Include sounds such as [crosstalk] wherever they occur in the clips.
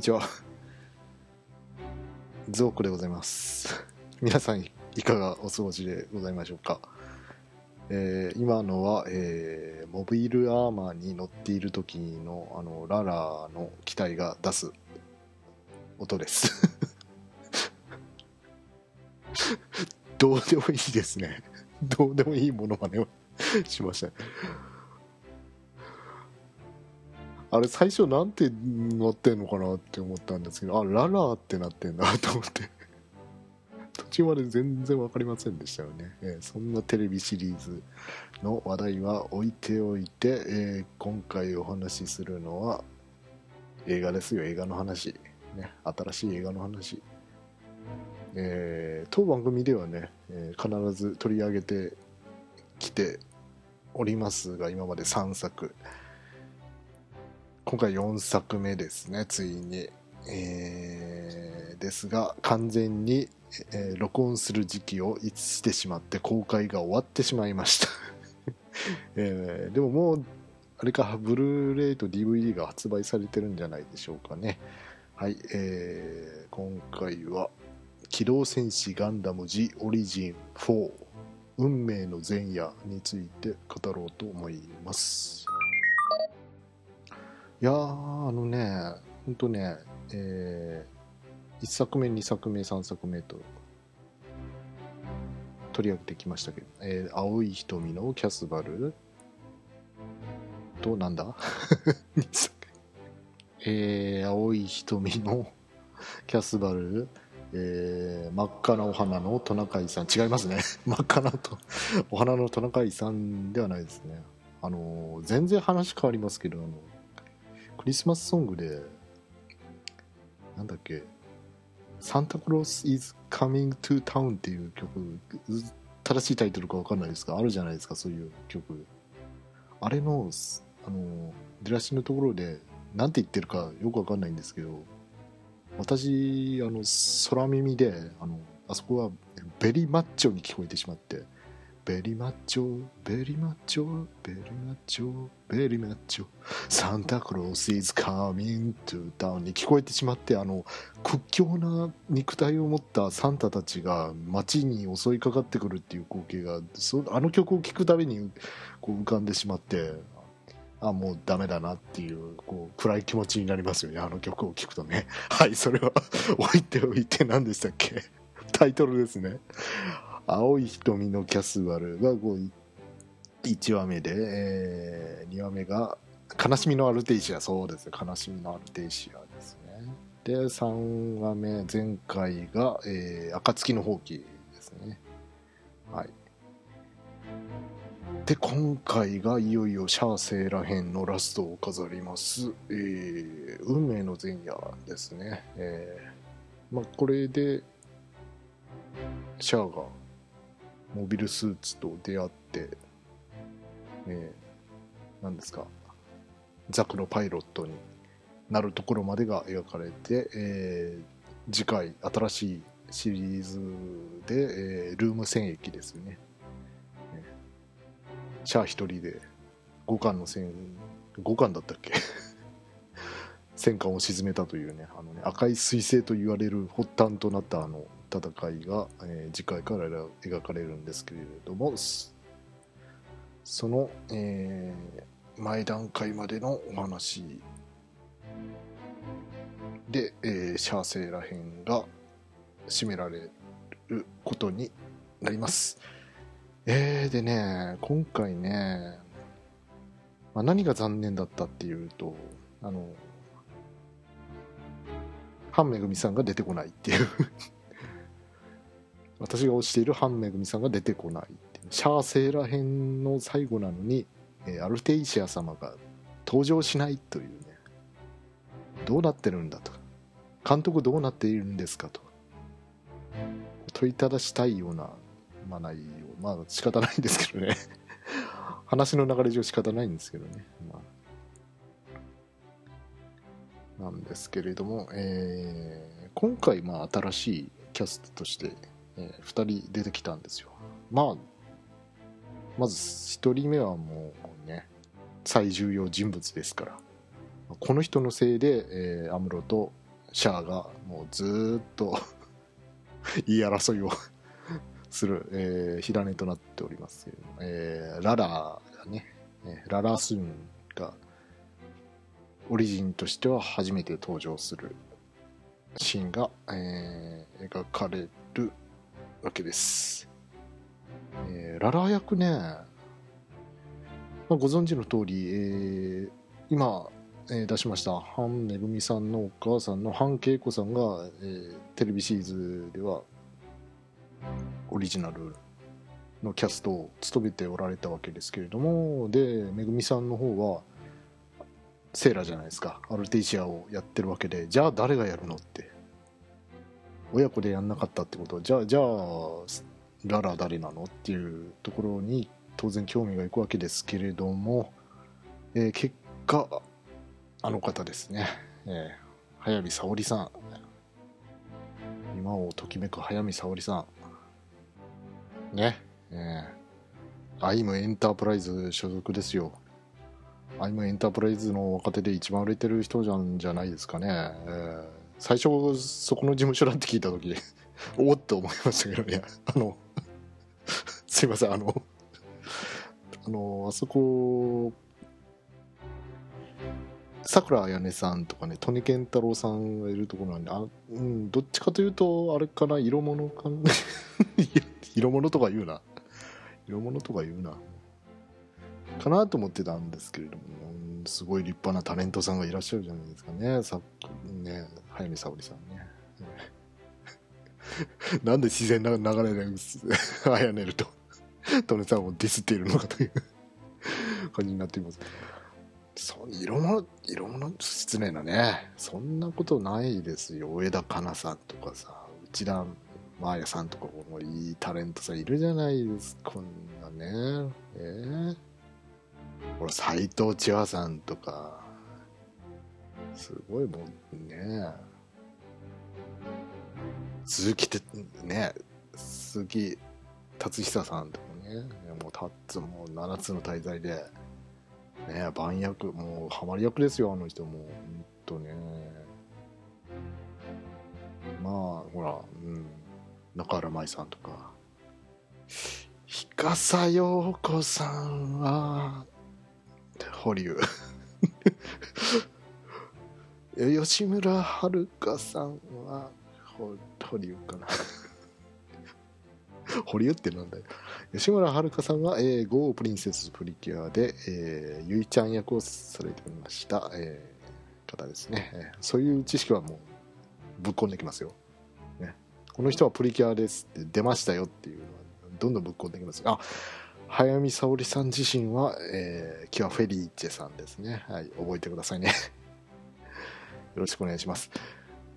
こんにちは。ゾークでございます。皆さんいかがお過ごしでございましょうか。えー今のは、えーモビルアーマーに乗っている時のあのララの機体が出す音です。[laughs] どうでもいいですね。どうでもいいものまねをしました。あれ最初なんて乗ってんのかなって思ったんですけどあララーってなってんだと思って。[laughs] 途中まで全然分かりませんでしたよね、えーそんなテレビシリーズの話題は置いておいて、えー今回お話しするのは映画ですよ。映画の話、ね、新しい映画の話。えー当番組ではね、えー必ず取り上げてきておりますが今まで3作。今回4作目ですねついに、えーですが完全に、えー録音する時期を逸してしまって公開が終わってしまいました、[laughs] えーでももうあれかブルーレイと DVD が発売されてるんじゃないでしょうかね。はい、えー今回は「機動戦士ガンダム G オリジン4運命の前夜」について語ろうと思います。いやーあのねほんとねえ1作目2作目3作目と取り上げてきましたけど、えー青い瞳のキャスバルとなんだ？[laughs] えー青い瞳のキャスバル、えー真っ赤なお花のトナカイさん。違いますね。[laughs] 真っ赤なとお花のトナカイさんではないですね。あの全然話変わりますけどあのクリスマスソングでなんだっけサンタクロース is coming to town っていう曲正しいタイトルか分かんないですがあるじゃないですかそういう曲。あれのあの出だしのところでなんて言ってるかよく分かんないんですけど私あの空耳であのあそこはベリーマッチョに聞こえてしまってベリマッチョベリマッチョベリマッチョベリマッチョサンタクロース is coming to town に聞こえてしまってあの屈強な肉体を持ったサンタたちが街に襲いかかってくるっていう光景がそあの曲を聴くたびにこう浮かんでしまってあもうダメだなっていうこう暗い気持ちになりますよねあの曲を聴くとね。はいそれは置いておいて何でしたっけ？タイトルですね「青い瞳のキャスバル」が1話目で、え2話目が「悲しみのアルテイシア」そうです。悲しみのアルテイシアですね。で3話目前回が、えー暁の放棄ですね。はい。で今回がいよいよシャーセーラ編のラストを飾ります、えー運命の前夜ですね、えーまあ、これでシャアがモビルスーツと出会って、えー、何ですかザクのパイロットになるところまでが描かれて、えー次回新しいシリーズで、えールーム戦役ですよね。シャア一人で5巻の戦5巻だったっけ？[laughs] 戦艦を沈めたというねあのね赤い彗星と言われる発端となったあの戦いが、えー次回から描かれるんですけれどもその、えー前段階までのお話で、えーシャーセーラ編が締められることになります。えー、でね、今回ね、まあ、何が残念だったっていうと、あの、ハンめぐみさんが出てこないっていう。私が推しているハンめぐみさんが出てこないシャーセーラ編の最後なのに、えーアルテイシア様が登場しないというね、どうなってるんだと。監督どうなっているんですかと。問いただしたいような、まあ、内容。まあ仕方ないんですけどね。[laughs] 話の流れ上仕方ないんですけどね。まあ、なんですけれども、えー今回、まあ、新しいキャストとして、え2人出てきたんですよ。まあ、まず1人目はもうね、最重要人物ですから。この人のせいで、えーアムロとシャアがもうずっと [laughs] 言い争いを [laughs] する、えー火種となっておりますけども、えーララがね、えララスーンがオリジンとしては初めて登場するシーンが、えー描かれるわけです、えーララ役ね、まあ、ご存知の通り、えー今、えー出しましたハンめぐみさんのお母さんのハンケイコさんが、えーテレビシリーズではオリジナルのキャストを務めておられたわけですけれどもでめぐみさんの方はセーラじゃないですか。アルテイシアをやってるわけでじゃあ誰がやるのって親子でやんなかったってこと？じゃあじゃあララ誰なの？っていうところに当然興味がいくわけですけれども、えー結果あの方ですね、えー早見沙織さん。今をときめく早見沙織さん。ね。えーアイムエンタープライズ所属ですよ。アイムエンタープライズの若手で一番売れてる人じゃんじゃないですかね、えー最初そこの事務所だって聞いた時お [laughs] おって思いましたけどね。あのすいませんあのあのあそこさくらあやねさんとかね利根健太郎さんがいるところなんであ、うん、どっちかというとあれかな色物かな。[laughs] 色物とか言うな。色物とか言うな。かなと思ってたんですけれども、うんすごい立派なタレントさんがいらっしゃるじゃないですかね。さね早見沙織さんね。[laughs] なんで自然な流れで [laughs] あやねると利根さんをディスっているのかという感じになっています。そう色物色物失礼なね。そんなことないですよ。上田香奈さんとかさ内田真彩さんとかこのいいタレントさんいるじゃないですかこんなね。えー、ほら斎藤千和さんとかすごいもんね。鈴木てね鈴木達久さんとかね。もうタッツもう7つの大罪でね番役もうハマり役ですよあの人もうほんとね。まあほらうん。中原舞さんとか。日笠陽子さんは保留 [laughs] 吉村遥さんは保留かな。[laughs] 保留ってなんだよ。吉村遥さんは、えー、ゴープリンセスプリキュアで、えー、ゆいちゃん役をされておりました、えー方ですね、そういう知識はもうぶっ込んできますよ、ね、この人はプリキュアですって出ましたよっていうのはどんどんぶっ込んできます。あ早見沙織さん自身は、えー、キュアフェリーチェさんですね。はい覚えてくださいね。[laughs] よろしくお願いします。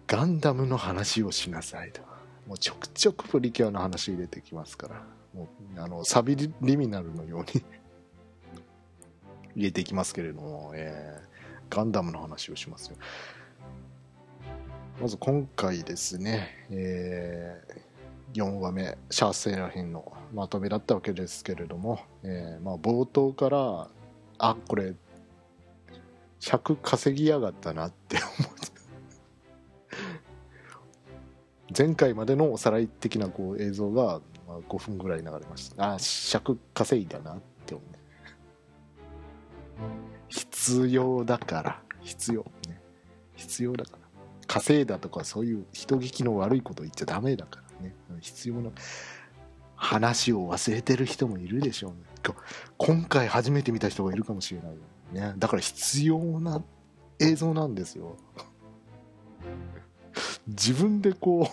ガンダムの話をしなさいと。もうちょくちょくプリキュアの話入れてきますから。もうあのサビリミナルのように [laughs] 入れていきますけれども、えーガンダムの話をしますよ。まず今回ですね、え4話目シャーセーラ編のまとめだったわけですけれども、えーまあ、冒頭からあこれ尺稼ぎやがったなって思う [laughs] 前回までのおさらい的なこう映像が5分ぐらい流れました。あ尺稼いだなって思う必要だから。必要。ね。必要だから。稼いだとかそういう人聞きの悪いこと言っちゃダメだから。ね必要な話を忘れてる人もいるでしょうね。今回初めて見た人がいるかもしれないね。だから必要な映像なんですよ。自分でこ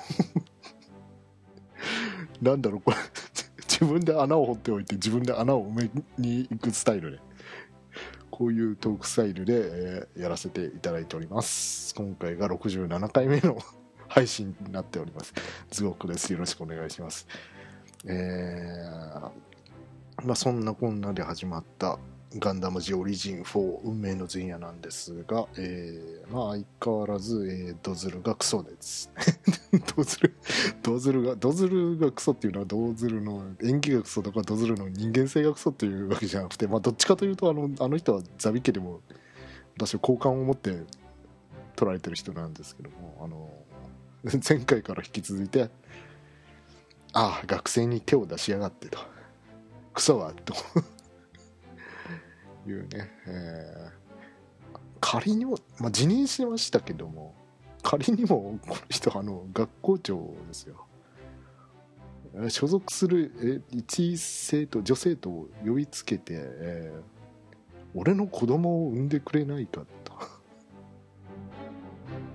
う [laughs] なんだろうこれ自分で穴を掘っておいて自分で穴を埋めに行くスタイルでこういうトークスタイルで、えやらせていただいております。今回が67回目の配信になっております。ズゴックです。よろしくお願いします。えーまあそんなこんなで始まったガンダムジオリジン4運命の前夜なんですが、えーまあ相変わらず、えードズルがクソです。[laughs] ドズル、ドズルが、ドズルがクソっていうのはドズルの演技がクソとかドズルの人間性がクソっていうわけじゃなくて、まあどっちかというとあの、あの人はザビ家でも私は好感を持って捉えてる人なんですけどもあの [laughs] 前回から引き続いてああ学生に手を出しやがってと。クソはと [laughs] いうね、えー、仮にも、まあ、辞任しましたけども仮にもこの人あの学校長ですよ。所属する一生徒女性と呼びつけて、えー、俺の子供を産んでくれないかと。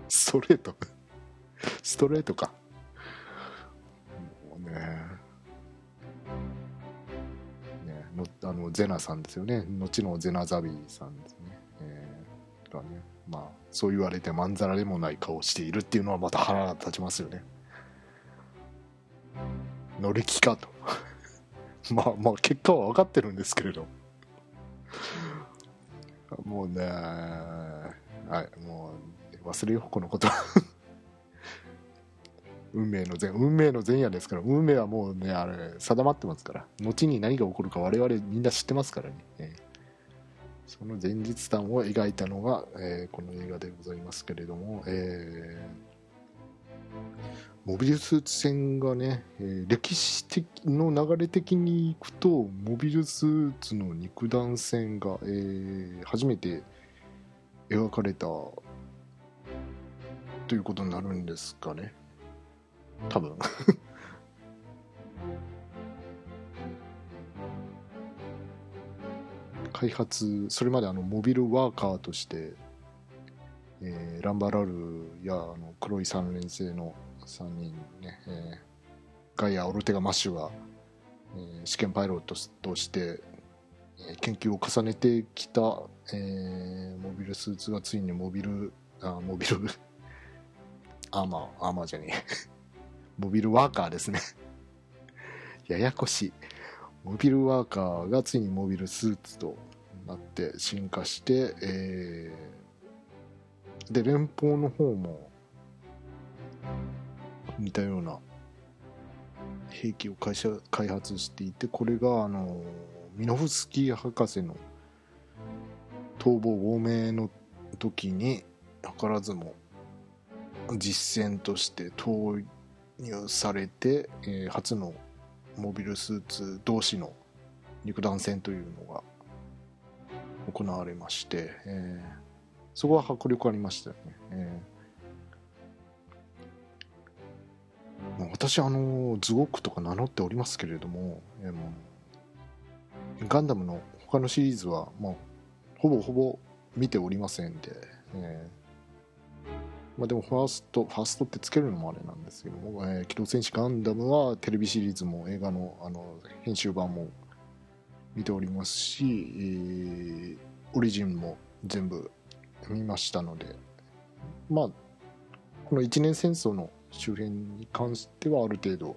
ストレートストレートか。もうね。ねのあのゼナさんですよね。後のゼナザビーさんですね、えー、がね。まあそう言われてまんざらでもない顔しているっていうのはまた腹が立ちますよね。乗り気かと。[laughs] まあまあ結果は分かってるんですけれど。もうねはいもう忘れようこのこと運命の前運命の前夜ですから運命はもうねあれ定まってますから後に何が起こるか我々みんな知ってますからね、えー、その前日談を描いたのが、えー、この映画でございますけれども、えー、モビルスーツ戦がね、え、歴史的の流れ的にいくとモビルスーツの肉弾戦が、えー、初めて描かれたということになるんですかね。多分。[laughs] 開発それまであのモビルワーカーとして、えー、ランバラルやあの黒い三連星の3人ね、えー、ガイア・オルテガ・マッシュが、えー、試験パイロットとして、えー、研究を重ねてきた、えー、モビルスーツがついにモビルあモビル [laughs] アーマーアーマーじゃねえ。モビルワーカーですね [laughs] ややこしい。モビルワーカーがついにモビルスーツとなって進化して、えー、で、連邦の方も似たような兵器を会社開発していて、これがあの、ミノフスキー博士の逃亡亡命の時に図らずも実践として投入されて、えー、初のモビルスーツ同士の肉弾戦というのが行われまして、えー、そこは迫力ありましたよね。えー、私あのズゴックとか名乗っておりますけれども、えー、もガンダムの他のシリーズは、まあ、ほぼほぼ見ておりませんで、えーまあ、でもファースト、ファーストってつけるのもあれなんですけども、えー、機動戦士ガンダムはテレビシリーズも映画のあの編集版も見ておりますし、えー、オリジンも全部見ましたので、まあ、この一年戦争の周辺に関してはある程度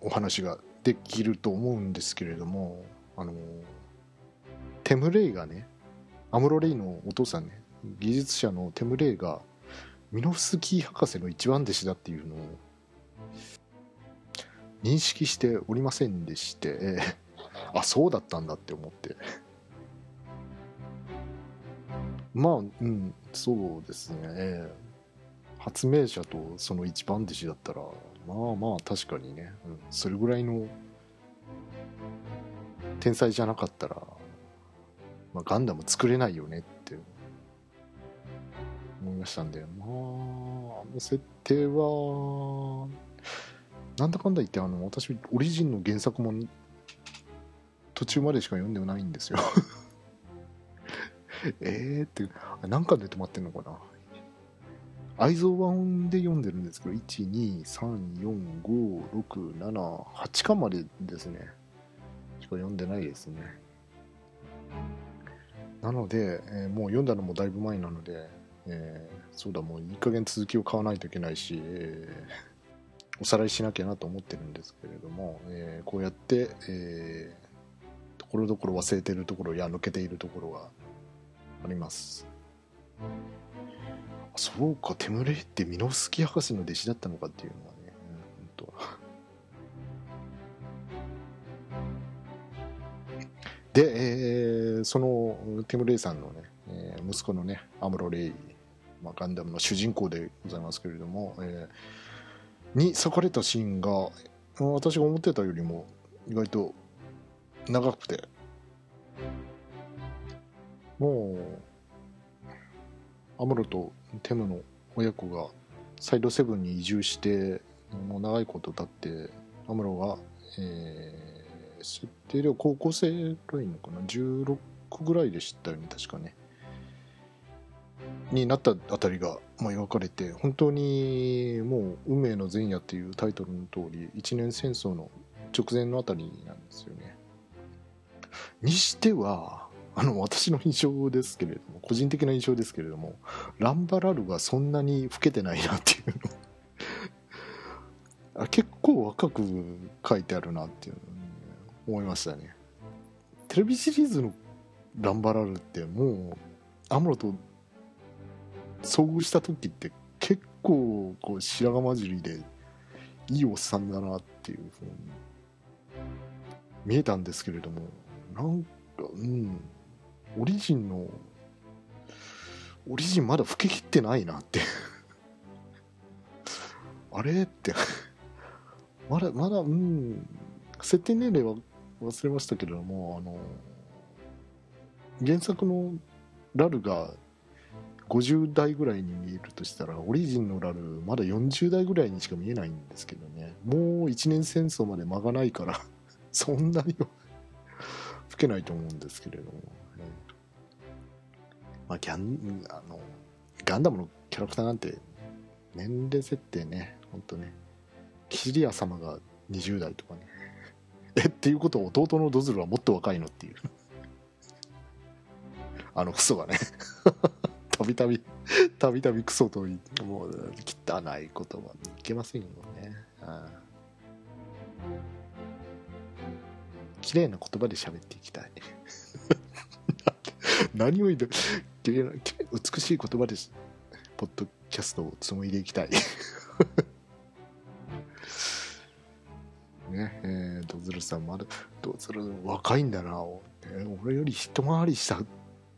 お話ができると思うんですけれども、あのテムレイがね、アムロレイのお父さんね、技術者のテムレイがミノフスキー博士の一番弟子だっていうのを認識しておりませんでして、えー、あそうだったんだって思って。まあうんそうですね、発明者とその一番弟子だったらまあまあ確かにね、うん、それぐらいの天才じゃなかったら、まあ、ガンダム作れないよねって思いましたんで、まあ、あの設定は、なんだかんだ言って、あの、私、オリジンの原作も途中までしか読んでないんですよ [laughs] えーって、何巻で止まってんのかな愛蔵版で読んでるんですけど、1、2、3、4、5、6、7、8巻までですね。しか読んでないですね。なので、えー、もう読んだのもだいぶ前なので、えー、そうだもういい加減続きを買わないといけないし、えー、おさらいしなきゃなと思ってるんですけれども、えー、こうやって、えー、ところどころ忘れてるところや抜けているところがあります。そうかテムレイってミノフスキー博士の弟子だったのかっていうのはね、うん、本当で、えー、そのティム・レイさんのね、えー息子のねアムロ・レイ、まあ、ガンダムの主人公でございますけれども、えーに裂かれたシーンが私が思ってたよりも意外と長くて。もうアムロとテムの親子がサイドセブンに移住してもう長いこと経ってアムロが、えー設定では高校生ぐらいのかな16ぐらいでしたよね確かね。になったあたりが、まあ、描かれて本当にもう「運命の前夜」っていうタイトルの通り一年戦争の直前のあたりなんですよね。にしてはあの私の印象ですけれども個人的な印象ですけれどもランバラルがそんなに老けてないなっていうの。[laughs] あ結構若く書いてあるなっていうのね思いましたね。テレビシリーズのランバラルってもうアムロと遭遇した時って結構こう白髪混じりでいいおっさんだなっていうふうに見えたんですけれどもなんかうんオリジンのオリジンまだ老けきってないなって。[laughs] あれって。まだまだうん。設定年齢は忘れましたけれどもあの原作のラルが50代ぐらいに見えるとしたらオリジンのラルまだ40代ぐらいにしか見えないんですけどね。もう一年戦争まで間がないから [laughs] そんなに老けないと思うんですけれども、ね。まあ、ギャンあのガンダムのキャラクターなんて年齢設定ね本当ね。キリア様が20代とかね。[laughs] えっていうことは弟のドズルはもっと若いのっていう。あのクソがね。[laughs] たびたび [laughs] たびたびクソと言ってもう汚い言葉にいけませんよね。ああ綺麗な言葉で喋っていきたい。[laughs] 何を言うと綺麗な美しい言葉でポッドキャストを紡いでいきたい。[laughs] ねえー、ドズルさんまだドズル若いんだな、えー俺より一回りした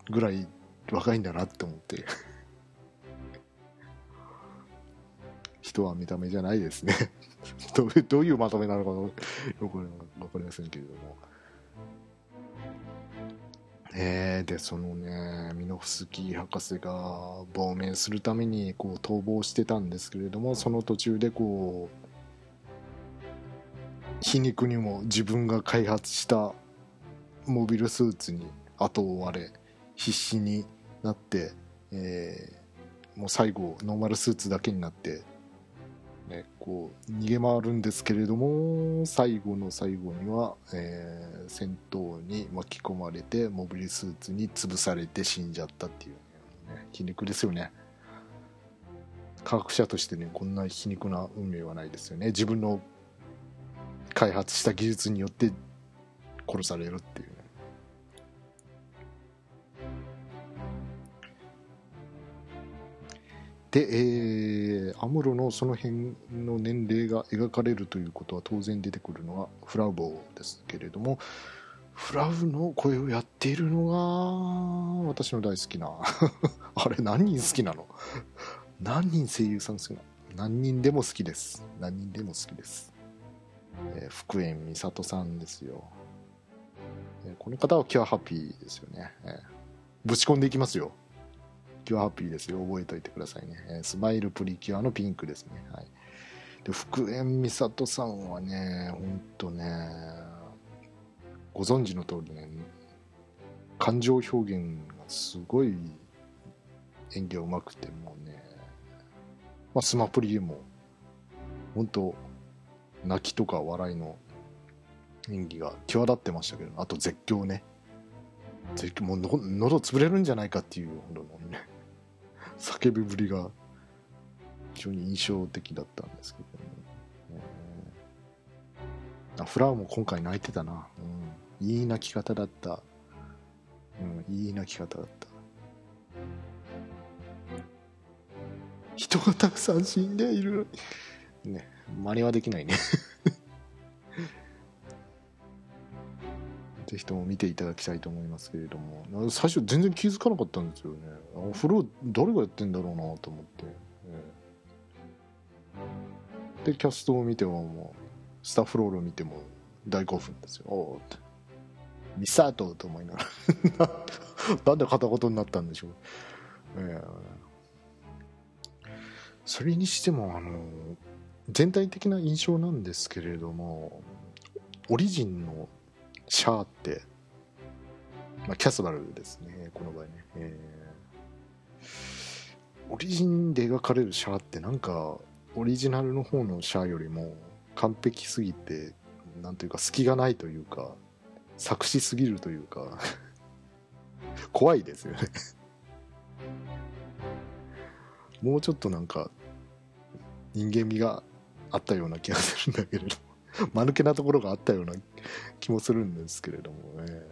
ぐらい若いんだなって思って。人は見た目じゃないですね。どうどういうまとめなのかよく分かりませんけれども。えー、でそのねミノフスキー博士が亡命するためにこう逃亡してたんですけれどもその途中でこう皮肉にも自分が開発したモビルスーツに後を追われ必死になって、えーもう最後ノーマルスーツだけになって、ね、こう逃げ回るんですけれども最後の最後には、えー戦闘に巻き込まれてモビルスーツに潰されて死んじゃったっていうね皮肉ですよね。科学者としてねこんな皮肉な運命はないですよね。自分の開発した技術によって殺されるっていう。で、えーアムロのその辺の年齢が描かれるということは当然出てくるのはフラウボーですけれどもフラウの声をやっているのが私の大好きな [laughs] あれ何人好きなの？何人声優さん好きなの？何人でも好きです。何人でも好きです、えー福円美里さんですよ、えーこの方はキュアハッピーですよね、えーぶち込んでいきますよ。キュアハッピーですよ。覚えておいてくださいね、えスマイルプリキュアのピンクですね、はい、で福円美里さんはねほんとねご存知の通りね感情表現がすごい演技がうまくてもうね、まあ、スマプリでも本当泣きとか笑いの演技が際立ってましたけどあと絶叫ね。絶叫もう喉潰れるんじゃないかっていうほどのね叫びぶりが非常に印象的だったんですけどね、あフラワーも今回泣いてたな、うん、いい泣き方だった、うん、いい泣き方だった。人がたくさん死んでいるね真似はできないね。ぜひとも見ていただきたいと思いますけれども。最初全然気づかなかったんですよね。お風呂誰がやってんだろうなと思って、でキャストを見てももうスタッフロールを見ても大興奮ですよ。おおって。ミサートと思いながら。[laughs] なんで片言になったんでしょう、えー、それにしてもあの全体的な印象なんですけれどもオリジンのシャーって、まあ、キャスバルですねこの場合ね、えー、オリジンで描かれるシャアってなんかオリジナルの方のシャアよりも完璧すぎてなんというか隙がないというか作詞すぎるというか [laughs] 怖いですよね。もうちょっとなんか人間味があったような気がするんだけれど。[laughs] 間抜けなところがあったような気もするんですけれどもね。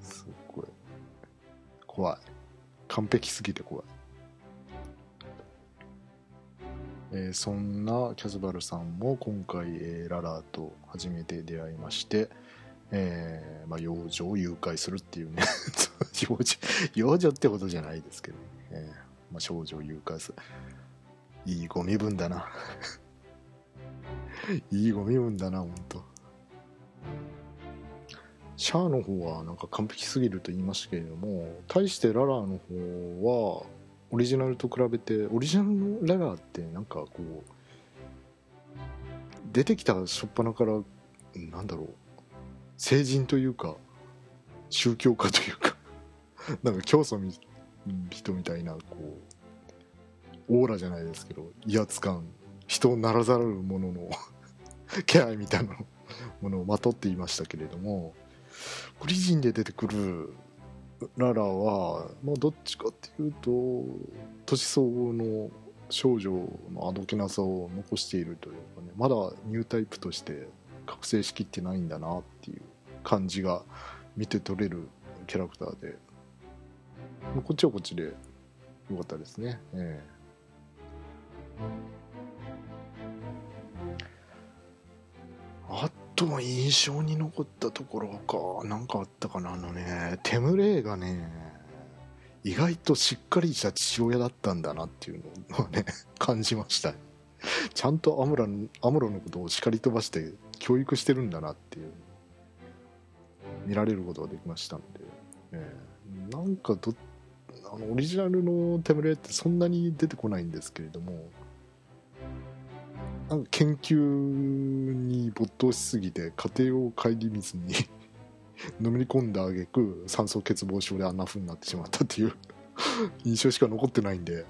すごい怖い。完璧すぎて怖い。えー、そんなキャズバルさんも今回、えー、ララと初めて出会いまして、えーまあ、幼女を誘拐するっていうね。[laughs] 幼女幼女ってことじゃないですけど、ね、えーまあ、少女を誘拐する。いいご身分だな。[laughs] いいご身分だな本当シャアの方はなんか完璧すぎると言いましたけれども対してララーの方はオリジナルと比べてオリジナルのララってなんかこう出てきた初っ端からなんだろう成人というか宗教家というか [laughs] なんか教祖み人みたいなこうオーラじゃないですけど威圧感人ならざるものの [laughs] 気配みたいなものをまとっていましたけれどもオリジンで出てくるララは、まあ、どっちかっていうと年相応の少女のあどけなさを残しているというかねまだニュータイプとして覚醒しきってないんだなっていう感じが見て取れるキャラクターでこっちはこっちでよかったですね。えあとは印象に残ったところか。何かあったかなあのねテムレイがね意外としっかりした父親だったんだなっていうのをね [laughs] 感じました。ちゃんとアムラアムロのことを叱り飛ばして教育してるんだなっていう見られることができましたんで、えー、なんかどあのオリジナルのテムレイってそんなに出てこないんですけれどもなんか研究に没頭しすぎて家庭を顧みずに [laughs] のめり込んだ挙句酸素欠乏症であんな風になってしまったっていう [laughs] 印象しか残ってないんで。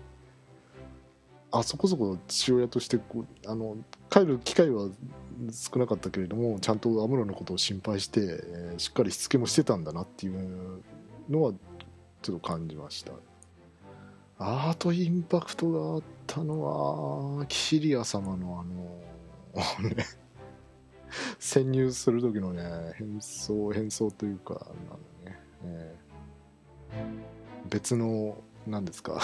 あそこそこ父親としてこうあの帰る機会は少なかったけれどもちゃんとアムロのことを心配して、えー、しっかりしつけもしてたんだなっていうのはちょっと感じました。アートインパクトがあったのはキシリア様のあのね [laughs] 潜入する時のね変装変装というかあのね、えー、別の何ですか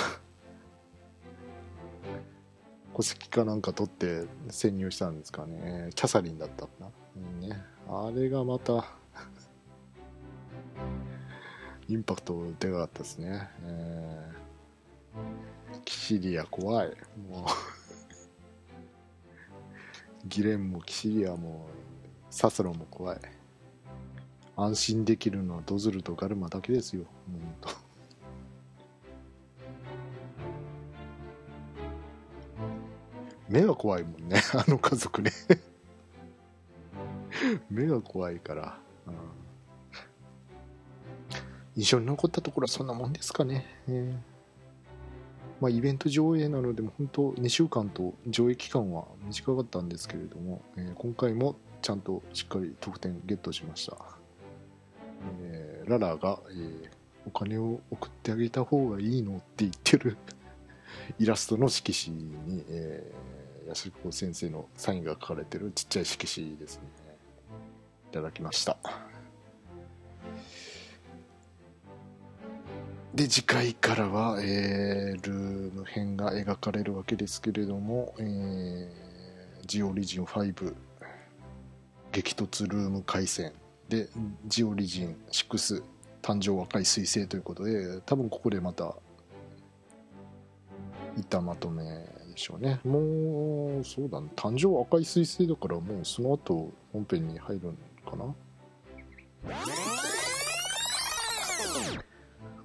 [laughs] 戸籍かなんか取って潜入したんですかね。キャサリンだったかな、うんね、あれがまたインパクトでかかったですね、えーキシリア怖い。もう。ギレンもキシリアもサスロも怖い。安心できるのはドズルとガルマだけですよ。ほんと。目が怖いもんね。[laughs] あの家族ね。目が怖いから、うん、印象に残ったところはそんなもんですかね、えー。まあ、イベント上映なのでも本当2週間と上映期間は短かったんですけれども、えー、今回もちゃんとしっかり得点ゲットしました、えー、ララが、えー、お金を送ってあげた方がいいのって言ってる [laughs] イラストの色紙に、えー、安子先生のサインが書かれてるちっちゃい色紙ですね。いただきました。で次回からは、えー、ルーム編が描かれるわけですけれども、えー、ジオリジン5激突ルーム回戦。でジオリジン6誕生赤い彗星ということで多分ここでまた一旦まとめでしょうね。もうそうだね誕生赤い彗星だからもうその後本編に入るんかな？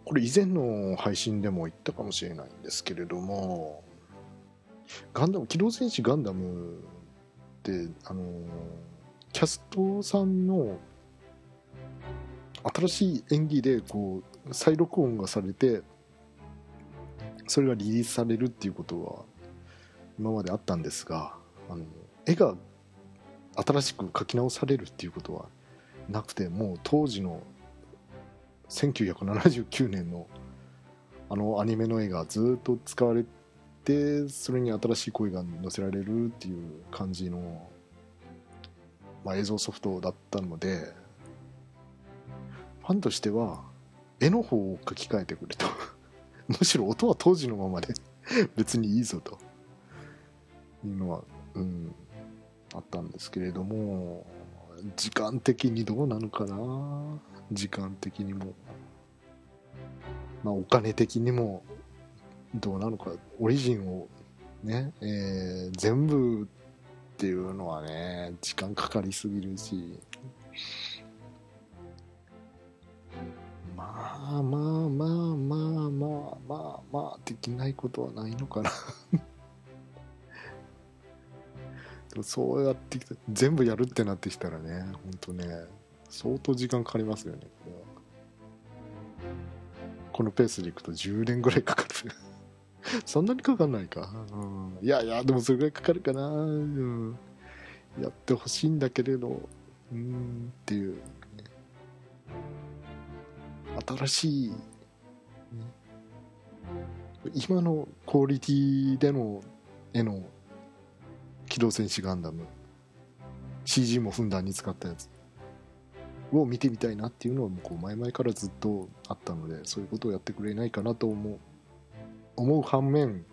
これ以前の配信でも言ったかもしれないんですけれどもガンダム機動戦士ガンダムってあのキャストさんの新しい演技でこう再録音がされてそれがリリースされるっていうことは今まであったんですがあの絵が新しく描き直されるっていうことはなくてもう当時の1979年のあのアニメの絵がずっと使われてそれに新しい声が載せられるっていう感じの、まあ、映像ソフトだったのでファンとしては絵の方を書き換えてくれと。[laughs] むしろ音は当時のままで別にいいぞと。いうのは、うん、あったんですけれども時間的にどうなのかな。時間的にも。まあお金的にもどうなのか。オリジンをね、えー、全部っていうのはね時間かかりすぎるし。まあまあまあまあまあまあまあできないことはないのかな。[laughs] そうやってきた全部やるってなってきたらね本当ね。相当時間かかりますよね。これはこのペースでいくと10年ぐらいかかる。[laughs] そんなにかかんないか、うん、いやいやでもそれぐらいかかるかな、うん、やってほしいんだけれど。うんっていう。新しい、今のクオリティでの絵の機動戦士ガンダム。CG もふんだんに使ったやつ。を見てみたいなっていうのはこう前々からずっとあったのでそういうことをやってくれないかなと思う思う反面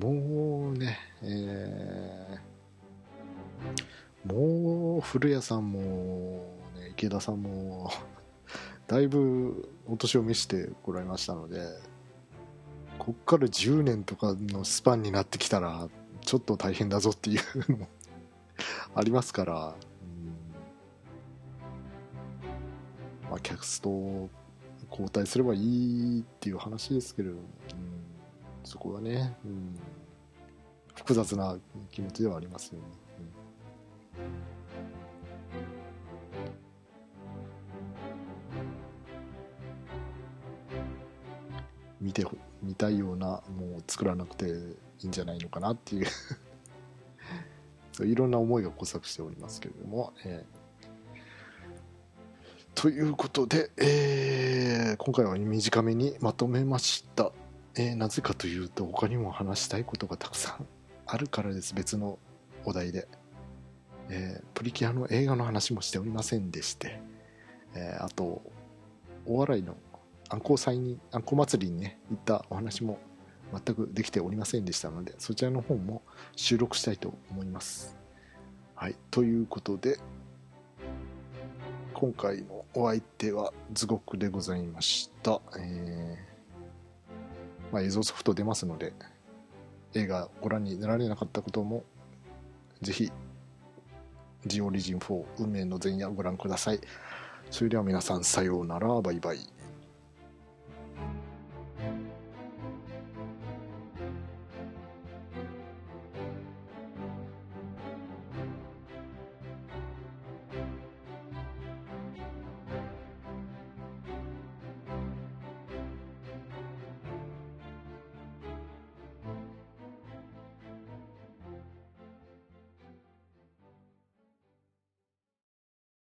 もうね、えー、もう古谷さんも、ね、池田さんも [laughs] だいぶお年を召してこられましたのでこっから10年とかのスパンになってきたらちょっと大変だぞっていうのもありますから、まあ、キャスト交代すればいいっていう話ですけれども、うん、そこはね、うん、複雑な気持ちではありますよね。見て見たいようなもう作らなくていいんじゃないのかなっていう。[laughs] そういろんな思いが交錯しておりますけれども、えー、ということで、えー、今回は短めにまとめました、えー、なぜかというと他にも話したいことがたくさんあるからです。別のお題で、えプリキュアの映画の話もしておりませんでして、えあとお笑いのあんこ祭に、あんこ祭りにね、行ったお話も全くできておりませんでしたので、そちらの方も収録したいと思います。はい、ということで、今回のお相手はズゴックでございました。えー、まあ、映像ソフト出ますので、映画ご覧になられなかったことも、ぜひ、ジオリジン4運命の前夜ご覧ください。それでは皆さんさようなら、バイバイ。